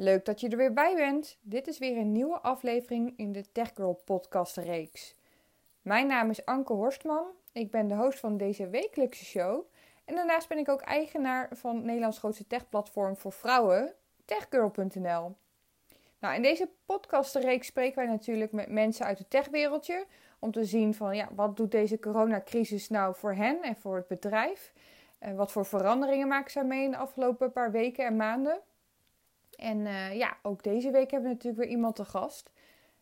Leuk dat je er weer bij bent. Dit is weer een nieuwe aflevering in de Tech Girl podcast reeks. Mijn naam is Anke Horstman. Ik ben de host van deze wekelijkse show. En daarnaast ben ik ook eigenaar van Nederlands grootste techplatform voor vrouwen, techgirl.nl. Nou, in deze podcastreeks spreken wij natuurlijk met mensen uit het techwereldje om te zien van ja, wat doet deze coronacrisis nou voor hen en voor het bedrijf? En wat voor veranderingen maken zij mee in de afgelopen paar weken en maanden? En uh, ja, ook deze week hebben we natuurlijk weer iemand te gast.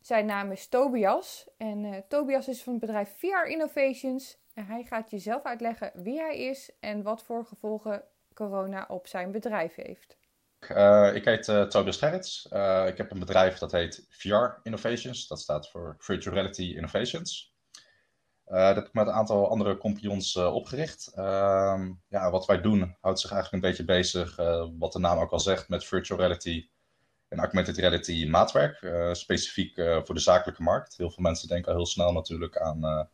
Zijn naam is Tobias. En uh, Tobias is van het bedrijf VR Innovations. En hij gaat je zelf uitleggen wie hij is en wat voor gevolgen corona op zijn bedrijf heeft. Uh, ik heet Tobias Gerrits. ik heb een bedrijf dat heet VR Innovations. Dat staat voor Virtual Reality Innovations. Dat heb ik met een aantal andere compagnons opgericht. Ehm, ja, wat wij doen houdt zich eigenlijk een beetje bezig, wat de naam ook al zegt, met virtual reality en augmented reality maatwerk, specifiek voor de zakelijke markt. Heel veel mensen denken al heel snel natuurlijk aan,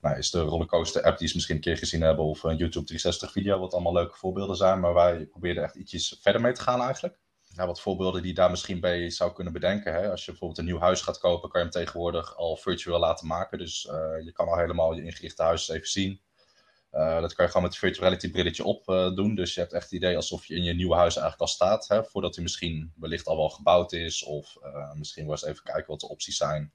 nou, is de rollercoaster app die ze misschien een keer gezien hebben, of een YouTube 360 video, wat allemaal leuke voorbeelden zijn. Maar wij probeerden echt ietsjes verder mee te gaan eigenlijk. Ja, wat voorbeelden die daar misschien bij zou kunnen bedenken. Hè? Als je bijvoorbeeld een nieuw huis gaat kopen, kan je hem tegenwoordig al virtueel laten maken. Dus je kan al helemaal je ingerichte huis even zien. Uh, dat kan je gewoon met een virtual reality brilletje op uh, doen. Dus je hebt echt het idee alsof je in je nieuwe huis eigenlijk al staat. Hè, voordat hij misschien wellicht al wel gebouwd is. Of misschien wel eens even kijken wat de opties zijn.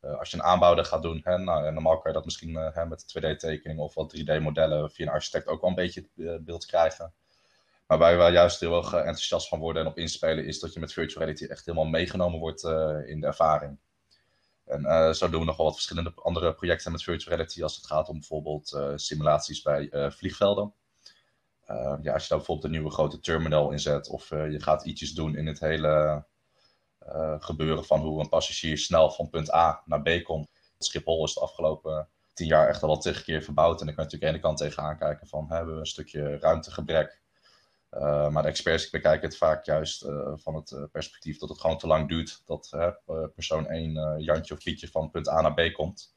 als je een aanbouwer gaat doen. Hè, nou, normaal kan je dat misschien hè, met 2D-tekening of wat 3D-modellen via een architect ook wel een beetje het beeld krijgen. Maar waar we juist heel erg enthousiast van worden en op inspelen, is dat je met virtual reality echt helemaal meegenomen wordt in de ervaring. En uh, zo doen we nog wel wat verschillende andere projecten met virtual reality als het gaat om bijvoorbeeld simulaties bij vliegvelden. ja, als je daar bijvoorbeeld een nieuwe grote terminal inzet of je gaat ietsjes doen in het hele gebeuren van hoe een passagier snel van punt A naar B komt. Schiphol is de afgelopen tien jaar echt al wat tegen keer verbouwd en dan kan je natuurlijk aan de ene kant tegenaan kijken van hebben we een stukje ruimtegebrek uh, maar de experts bekijken het vaak juist uh, van het uh, perspectief dat het gewoon te lang duurt. Dat persoon 1 Jantje of Pietje van punt A naar B komt.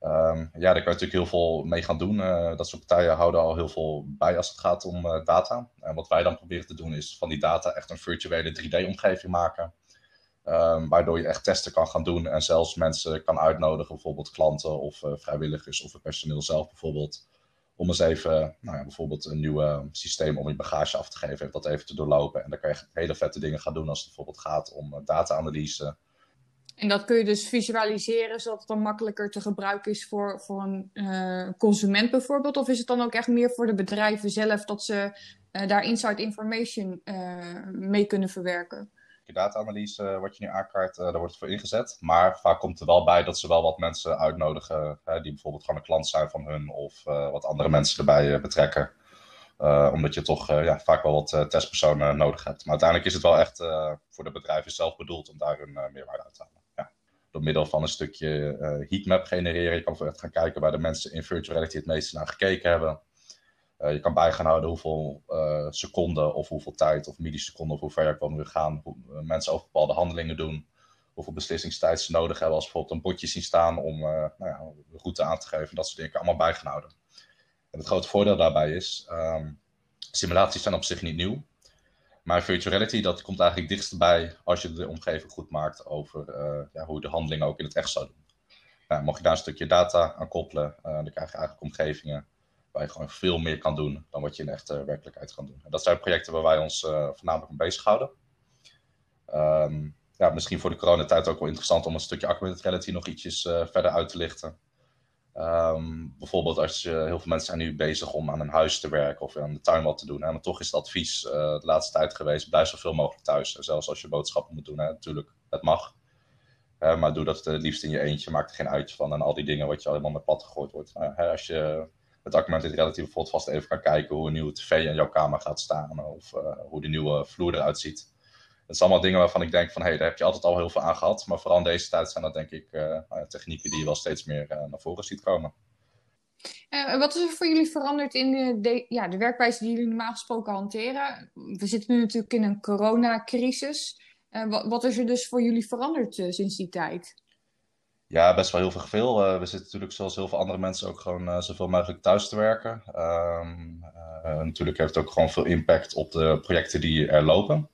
Um, ja, daar kan je natuurlijk heel veel mee gaan doen. dat soort partijen houden al heel veel bij als het gaat om data. En wat wij dan proberen te doen is van die data echt een virtuele 3D-omgeving maken. Um, waardoor je echt testen kan gaan doen en zelfs mensen kan uitnodigen, bijvoorbeeld klanten of vrijwilligers of het personeel zelf bijvoorbeeld om eens even, nou ja, bijvoorbeeld een nieuw systeem om je bagage af te geven, dat even te doorlopen. En dan kan je hele vette dingen gaan doen als het bijvoorbeeld gaat om eh, data-analyse. En dat kun je dus visualiseren, zodat het dan makkelijker te gebruiken is voor, voor een uh, consument bijvoorbeeld? Of is het dan ook echt meer voor de bedrijven zelf dat ze uh, daar inside information mee kunnen verwerken? Je data-analyse eh, wat je nu aankaart, uh, daar wordt het voor ingezet. Maar vaak komt er wel bij dat ze wel wat mensen uitnodigen die bijvoorbeeld gewoon een klant zijn van hun of uh, wat andere mensen erbij betrekken. omdat je toch ja, vaak wel wat testpersonen nodig hebt. Maar uiteindelijk is het wel echt voor de bedrijven zelf bedoeld om daar een meerwaarde uit te halen. Ja. Door middel van een stukje heatmap genereren. Je kan echt gaan kijken waar de mensen in virtual reality het meeste naar gekeken hebben. Uh, je kan bij hoeveel uh, seconden of hoeveel tijd of milliseconden of hoe ver je gaan. Uh, mensen over bepaalde handelingen doen. Hoeveel beslissingstijd ze nodig hebben als bijvoorbeeld een bordje zien staan om nou ja, route aan te geven. Dat soort dingen allemaal bij. En het grote voordeel daarbij is, um, simulaties zijn op zich niet nieuw. Maar virtual reality, dat komt eigenlijk dichtstbij als je de omgeving goed maakt over ja, hoe je de handeling ook in het echt zou doen. Nou, mocht je daar een stukje data aan koppelen, dan krijg je eigenlijk omgevingen waar je gewoon veel meer kan doen dan wat je in echte werkelijkheid kan doen. En dat zijn projecten waar wij ons uh, voornamelijk mee bezighouden. Um, ja, misschien voor de coronatijd ook wel interessant om een stukje augmented reality nog ietsjes uh, verder uit te lichten. Um, bijvoorbeeld als je, heel veel mensen zijn nu bezig om aan een huis te werken of aan de tuin wat te doen. Hè? Maar toch is het advies uh, de laatste tijd geweest, blijf zoveel mogelijk thuis. En zelfs als je boodschappen moet doen, natuurlijk, het mag. maar doe dat het liefst in je eentje, maak er geen uitje van. En al die dingen wat je allemaal met pad gegooid wordt. als je met augmented reality bijvoorbeeld vast even kan kijken hoe een nieuwe tv in jouw kamer gaat staan of uh, hoe de nieuwe vloer eruit ziet. Dat zijn allemaal dingen waarvan ik denk van hé, hey, daar heb je altijd al heel veel aan gehad. Maar vooral in deze tijd zijn dat denk ik uh, technieken die je wel steeds meer uh, naar voren ziet komen. wat is er voor jullie veranderd in de, de, ja, de werkwijze die jullie normaal gesproken hanteren? We zitten nu natuurlijk in een coronacrisis. Wat, wat, is er dus voor jullie veranderd sinds die tijd? Ja, best wel heel veel. Uh, we zitten natuurlijk zoals heel veel andere mensen ook gewoon uh, zoveel mogelijk thuis te werken. Um, uh, natuurlijk heeft het ook gewoon veel impact op de projecten die er lopen.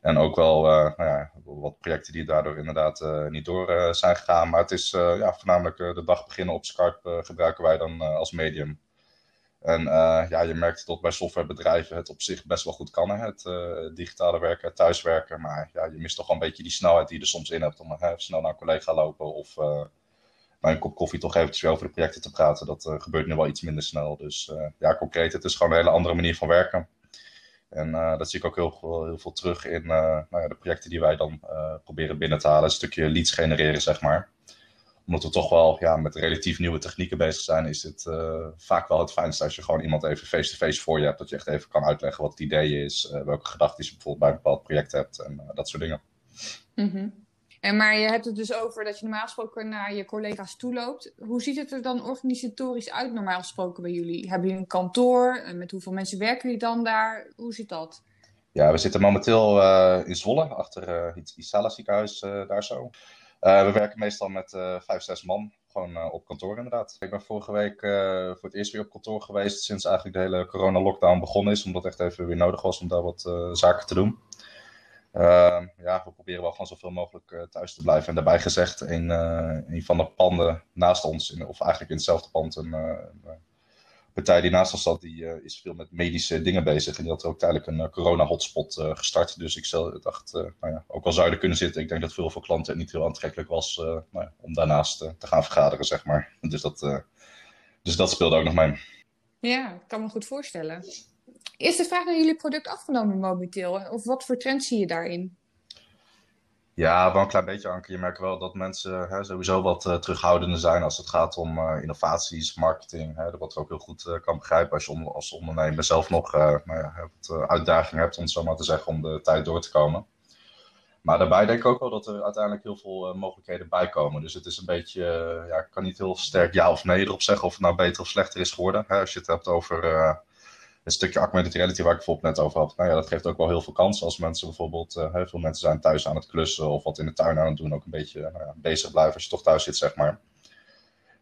En ook wel nou ja, wat projecten die daardoor inderdaad niet door zijn gegaan. Maar het is ja, voornamelijk de dag beginnen op Skype gebruiken wij dan als medium. En ja, je merkt dat bij softwarebedrijven het op zich best wel goed kan, hè? het digitale werken, thuiswerken. Maar ja, je mist toch wel een beetje die snelheid die je er soms in hebt om snel naar een collega lopen of bij een kop koffie toch eventjes over de projecten te praten. Dat uh, gebeurt nu wel iets minder snel. Dus uh, ja, concreet, het is gewoon een hele andere manier van werken. En uh, dat zie ik ook heel, heel veel terug in nou ja, de projecten die wij dan proberen binnen te halen. Een stukje leads genereren, zeg maar. Omdat we toch wel ja, met relatief nieuwe technieken bezig zijn, is het vaak wel het fijnste als je gewoon iemand even face-to-face voor je hebt. Dat je echt even kan uitleggen wat het idee is, welke gedachten je bijvoorbeeld bij een bepaald project hebt en dat soort dingen. Mm en maar je hebt het dus over dat je normaal gesproken naar je collega's toe loopt. Hoe ziet het er dan organisatorisch uit normaal gesproken bij jullie? Hebben jullie een kantoor? Met hoeveel mensen werken jullie dan daar? Hoe zit dat? Ja, we zitten momenteel uh, in Zwolle, achter uh, het Isala ziekenhuis uh, daar zo. We werken meestal met vijf, zes man, gewoon op kantoor inderdaad. Ik ben vorige week voor het eerst weer op kantoor geweest sinds eigenlijk de hele corona-lockdown begonnen is. Omdat echt even weer nodig was om daar wat zaken te doen. Ehm, ja, we proberen wel gewoon zoveel mogelijk thuis te blijven. En daarbij gezegd, een, een van de panden naast ons, in, of eigenlijk in hetzelfde pand, een, partij die naast ons zat, die is veel met medische dingen bezig. En die had ook tijdelijk een corona-hotspot gestart. Dus ik zelf dacht, nou ja, ook al zou er kunnen zitten, ik denk dat veel voor klanten het niet heel aantrekkelijk was nou ja, om daarnaast te gaan vergaderen, zeg maar. Dus dat, dus dat speelde ook nog mee. Ja, ik kan me goed voorstellen. Is de vraag naar jullie product afgenomen momenteel? Of wat voor trends zie je daarin? Ja, wel een klein beetje, Anke. Je merkt wel dat mensen hè, sowieso wat uh, terughoudender zijn als het gaat om uh, innovaties, marketing. Hè, wat ik ook heel goed uh, kan begrijpen als je als ondernemer zelf nog nou ja, wat uitdaging hebt, om het zo maar te zeggen, om de tijd door te komen. Maar daarbij denk ik ook wel dat er uiteindelijk heel veel mogelijkheden bij komen. Dus het is een beetje, ja, ik kan niet heel sterk ja of nee erop zeggen of het nou beter of slechter is geworden. Hè, als je het hebt over een stukje augmented reality waar ik bijvoorbeeld net over had. Nou ja, dat geeft ook wel heel veel kansen als mensen bijvoorbeeld, heel veel mensen zijn thuis aan het klussen of wat in de tuin aan het doen, ook een beetje nou bezig blijven als je toch thuis zit, zeg maar.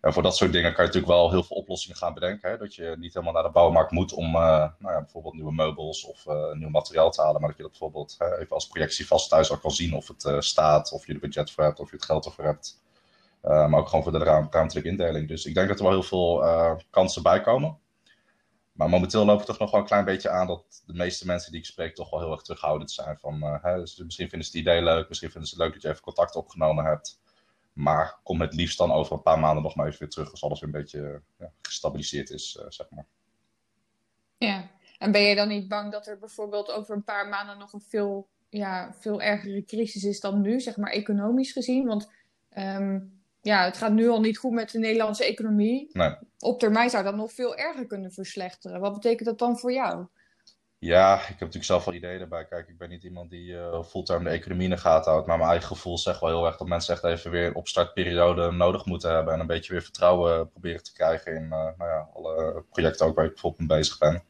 En voor dat soort dingen kan je natuurlijk wel heel veel oplossingen gaan bedenken. Hè? Dat je niet helemaal naar de bouwmarkt moet om uh, nou ja, bijvoorbeeld nieuwe meubels of uh, nieuw materiaal te halen. Maar dat je dat bijvoorbeeld even als projectie vast thuis al kan zien of het staat, of je er budget voor hebt, of je het geld ervoor hebt. maar ook gewoon voor de ruimtelijke indeling. Dus ik denk dat er wel heel veel kansen bij komen. Maar momenteel loop ik toch nog wel een klein beetje aan dat de meeste mensen die ik spreek toch wel heel erg terughoudend zijn. Van, uh, hè, dus misschien vinden ze het idee leuk, misschien vinden ze het leuk dat je even contact opgenomen hebt. Maar kom het liefst dan over een paar maanden nog maar even weer terug als alles weer een beetje ja, gestabiliseerd is, uh, zeg maar. Ja, en ben je dan niet bang dat er bijvoorbeeld over een paar maanden nog een veel, ja, veel ergere crisis is dan nu, zeg maar economisch gezien? Want um, ja, het gaat nu al niet goed met de Nederlandse economie. Nee. Op termijn zou dat nog veel erger kunnen verslechteren. Wat betekent dat dan voor jou? Ja, ik heb natuurlijk zelf wel ideeën daarbij. Kijk, ik ben niet iemand die uh, fulltime de economie in de gaten houdt. Maar mijn eigen gevoel zegt wel heel erg dat mensen echt even weer een opstartperiode nodig moeten hebben. En een beetje weer vertrouwen proberen te krijgen in uh, nou ja, alle projecten ook waar ik bijvoorbeeld mee bezig ben.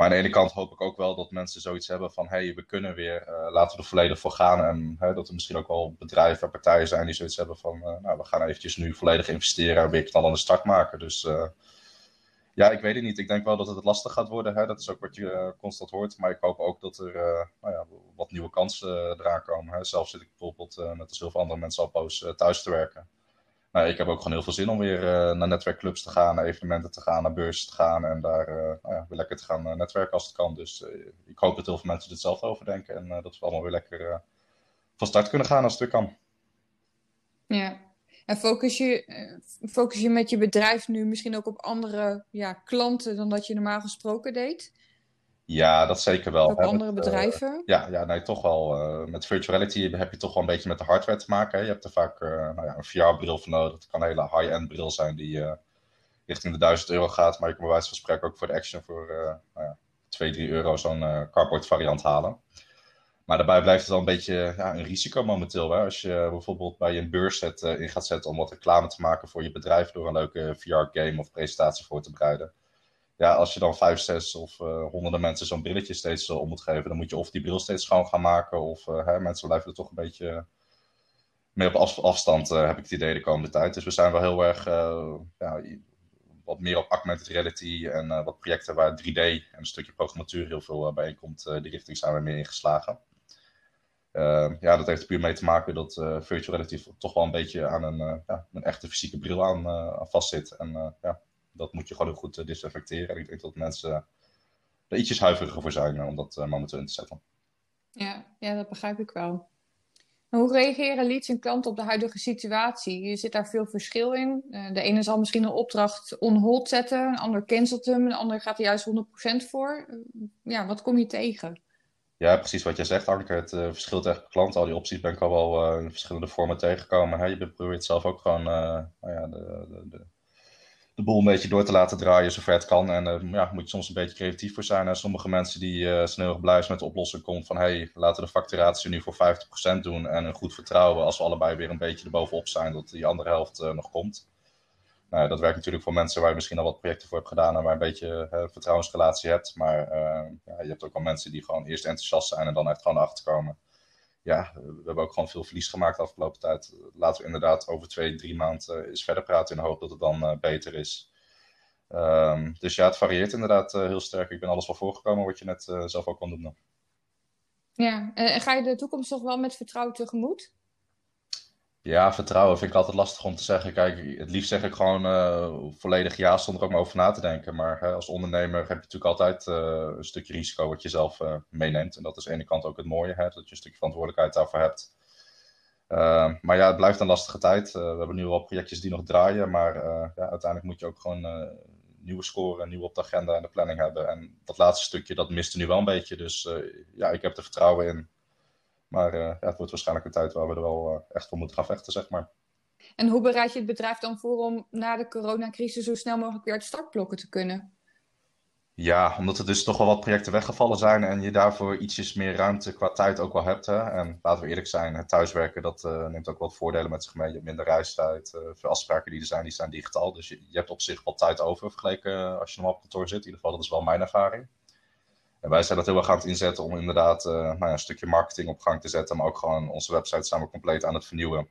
Maar aan de ene kant hoop ik ook wel dat mensen zoiets hebben van... hé, hey, we kunnen weer, uh, laten we er volledig voor gaan. En dat er misschien ook wel bedrijven en partijen zijn die zoiets hebben van... Uh, nou, we gaan eventjes nu volledig investeren en weer knal aan de start maken. Dus uh, ja, ik weet het niet. Ik denk wel dat het lastig gaat worden. Hè? Dat is ook wat je constant hoort. Maar ik hoop ook dat er nou ja, wat nieuwe kansen eraan komen. Hè? Zelf zit ik bijvoorbeeld, net als heel veel andere mensen, al poos thuis te werken nou, ik heb ook gewoon heel veel zin om weer uh, naar netwerkclubs te gaan, naar evenementen te gaan, naar beurzen te gaan en daar uh, nou ja, weer lekker te gaan uh, netwerken als het kan. Dus ik hoop dat heel veel mensen hetzelfde overdenken en dat we allemaal weer lekker van start kunnen gaan als het weer kan. Ja, en focus je, focus je met je bedrijf nu misschien ook op andere ja, klanten dan dat je normaal gesproken deed? Ja, dat zeker wel. Ook andere bedrijven? Uh, ja, ja, nee, toch wel. Uh, met virtuality heb je toch wel een beetje met de hardware te maken. Hè? Je hebt er vaak uh, nou ja, een VR-bril voor nodig. Het kan een hele high-end bril zijn die richting de 1000 euro gaat. Maar je kan bij wijze van spreken ook voor de Action voor nou ja, 2, 3 euro zo'n cardboard variant halen. Maar daarbij blijft het wel een beetje ja, een risico momenteel. Hè? Als je bijvoorbeeld bij een beursset in gaat zetten om wat reclame te maken voor je bedrijf door een leuke VR-game of presentatie voor te bereiden ja, als je dan vijf, zes of uh, honderden mensen zo'n brilletje steeds uh, om moet geven, dan moet je of die bril steeds schoon gaan maken, of uh, hè, mensen blijven er toch een beetje meer op af, afstand, heb ik het idee, de komende tijd. Dus we zijn wel heel erg ja, wat meer op augmented reality en wat projecten waar 3D en een stukje programmatuur heel veel bijeenkomt, die richting zijn we meer ingeslagen. Uh, ja, dat heeft puur mee te maken dat virtual reality toch wel een beetje aan een, ja, een echte fysieke bril aan, aan vastzit. En ja, dat moet je gewoon heel goed disinfecteren. En ik denk dat mensen er ietsjes huiveriger voor zijn om dat momenteel in te zetten. Ja, ja, dat begrijp ik wel. Hoe reageren leads en klanten op de huidige situatie? Je zit daar veel verschil in. De ene zal misschien een opdracht on hold zetten, een ander cancelt hem, een ander gaat er juist 100% voor. Ja, wat kom je tegen? Ja, precies wat jij zegt, Anke. Het uh, verschilt echt per klant. Al die opties ben ik al wel uh, in verschillende vormen tegengekomen. Hè? Je probeert zelf ook gewoon uh, nou ja, de, de, de, de, boel een beetje door te laten draaien zover het kan. En ja, moet je soms een beetje creatief voor zijn. En sommige mensen die zijn heel erg met de oplossing komt van hey, laten we de facturatie nu voor 50% doen. En een goed vertrouwen als we allebei weer een beetje erbovenop zijn dat die andere helft nog komt. Nou, dat werkt natuurlijk voor mensen waar je misschien al wat projecten voor hebt gedaan en waar een beetje vertrouwensrelatie hebt. Maar ja, je hebt ook al mensen die gewoon eerst enthousiast zijn en dan echt gewoon achterkomen. Ja, we hebben ook gewoon veel verlies gemaakt de afgelopen tijd. Laten we inderdaad over twee, drie maanden eens verder praten in de hoop dat het dan beter is. Um, dus ja, het varieert inderdaad heel sterk. Ik ben alles wel voorgekomen wat je net zelf ook kon doen. Ja, en ga je de toekomst toch wel met vertrouwen tegemoet? Ja, vertrouwen vind ik altijd lastig om te zeggen. Kijk, het liefst zeg ik gewoon uh, volledig ja zonder er ook maar over na te denken. Maar als ondernemer heb je natuurlijk altijd uh, een stukje risico wat je zelf uh, meeneemt. En dat is aan de ene kant ook het mooie, hè, dat je een stukje verantwoordelijkheid daarvoor hebt. maar ja, het blijft een lastige tijd. we hebben nu wel projectjes die nog draaien, maar ja, uiteindelijk moet je ook gewoon nieuwe scoren, nieuwe op de agenda en de planning hebben. En dat laatste stukje, dat miste nu wel een beetje. Dus ja, ik heb er vertrouwen in maar uh, ja, het wordt waarschijnlijk een tijd waar we er wel uh, echt voor moeten gaan vechten, zeg maar. En hoe bereid je het bedrijf dan voor om na de coronacrisis zo snel mogelijk weer uit startblokken te kunnen? Ja, omdat er dus toch wel wat projecten weggevallen zijn en je daarvoor ietsjes meer ruimte qua tijd ook wel hebt. Hè? En laten we eerlijk zijn, het thuiswerken dat uh, neemt ook wat voordelen met zich mee. Je hebt minder reistijd, uh, veel afspraken die er zijn, die zijn digitaal. Dus je, je hebt op zich wat tijd over vergeleken als je normaal op kantoor zit. In ieder geval, dat is wel mijn ervaring. Wij zijn dat heel erg aan het inzetten om inderdaad uh, nou ja, een stukje marketing op gang te zetten. Maar ook gewoon onze website zijn we compleet aan het vernieuwen.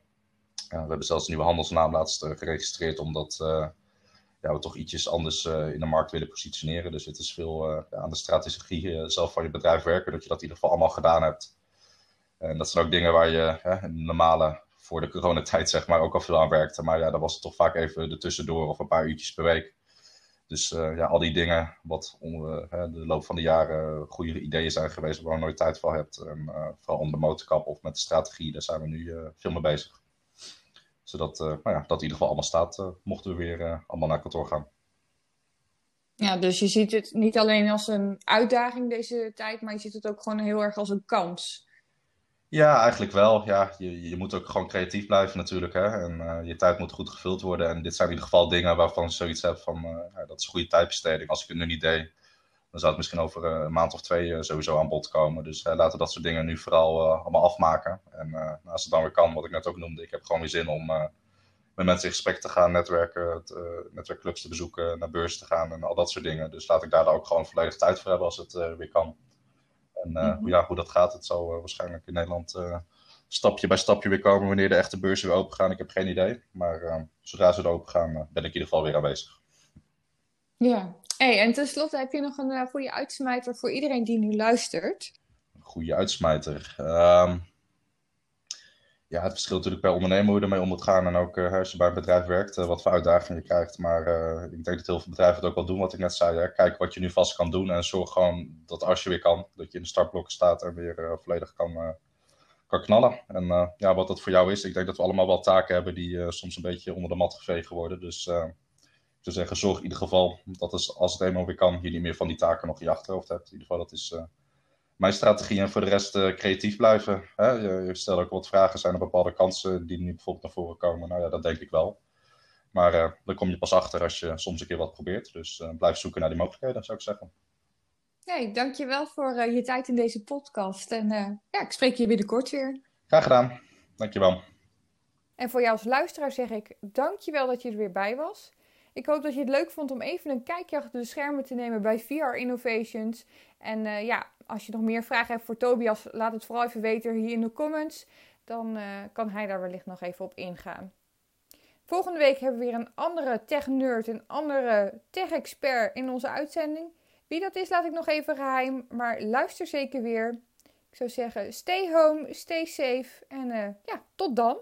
we hebben zelfs een nieuwe handelsnaam laatst uh, geregistreerd, omdat uh, ja, we toch ietsjes anders in de markt willen positioneren. Dus het is veel aan de strategie zelf van je bedrijf werken, dat je dat in ieder geval allemaal gedaan hebt. En dat zijn ook dingen waar je de normale, voor de coronatijd zeg maar, ook al veel aan werkte. Maar ja, dat was het toch vaak even ertussendoor of een paar uurtjes per week. Dus uh, ja, al die dingen, wat onder uh, de loop van de jaren goede ideeën zijn geweest, waar je nooit tijd voor hebt. En, uh, vooral onder de motorkap of met de strategie, daar zijn we nu veel mee bezig. Zodat nou ja, dat in ieder geval allemaal staat, mochten we weer allemaal naar kantoor gaan. Ja, dus je ziet het niet alleen als een uitdaging deze tijd, maar je ziet het ook gewoon heel erg als een kans. Ja, eigenlijk wel. Ja, je, je moet ook gewoon creatief blijven natuurlijk. Hè? En uh, je tijd moet goed gevuld worden. En dit zijn in ieder geval dingen waarvan je zoiets hebt van... Ja, dat is goede tijdbesteding. Als ik het nu niet deed, dan zou het misschien over een maand of twee sowieso aan bod komen. Dus laten we dat soort dingen nu vooral allemaal afmaken. En nou, als het dan weer kan, wat ik net ook noemde... Ik heb gewoon weer zin om met mensen in gesprek te gaan, netwerken, netwerkclubs te bezoeken, naar beurs te gaan en al dat soort dingen. Dus laat ik daar dan ook gewoon volledig tijd voor hebben als het weer kan. En uh, mm-hmm. ja, hoe dat gaat, het zal uh, waarschijnlijk in Nederland uh, stapje bij stapje weer komen wanneer de echte beurzen weer open gaan. Ik heb geen idee. Maar zodra ze er open gaan, ben ik in ieder geval weer aanwezig. Ja, hey, en tenslotte heb je nog een goede uitsmijter voor iedereen die nu luistert? Een goede uitsmijter. Um, ja, het verschilt natuurlijk per ondernemer hoe je ermee om moet gaan. En ook uh, als je bij een bedrijf werkt, uh, wat voor uitdagingen je krijgt. Maar uh, ik denk dat heel veel bedrijven het ook wel doen, wat ik net zei. Hè? Kijk wat je nu vast kan doen en zorg gewoon dat als je weer kan, dat je in de startblokken staat en weer volledig kan, kan knallen. En ja, wat dat voor jou is, ik denk dat we allemaal wel taken hebben die soms een beetje onder de mat geveegd worden. Dus ik zou zeggen, zorg in ieder geval dat als het eenmaal weer kan, je niet meer van die taken nog in je achterhoofd hebt. In ieder geval, dat is mijn strategie en voor de rest uh, creatief blijven. Hè? Je, je stelt ook wat vragen, zijn er bepaalde kansen die nu bijvoorbeeld naar voren komen? Nou ja, dat denk ik wel. Maar uh, dan kom je pas achter als je soms een keer wat probeert. Dus uh, blijf zoeken naar die mogelijkheden, zou ik zeggen. Hey, dankjewel voor je tijd in deze podcast. En ja, ik spreek je binnenkort weer. Graag gedaan. Dankjewel. En voor jou als luisteraar zeg ik dankjewel dat je er weer bij was. Ik hoop dat je het leuk vond om even een kijkje achter de schermen te nemen bij VR Innovations. En uh, ja, als je nog meer vragen hebt voor Tobias, laat het vooral even weten hier in de comments. Dan uh, kan hij daar wellicht nog even op ingaan. Volgende week hebben we weer een andere tech-nerd, een andere tech-expert in onze uitzending. Wie dat is, laat ik nog even geheim, maar luister zeker weer. Ik zou zeggen, stay home, stay safe en ja, tot dan.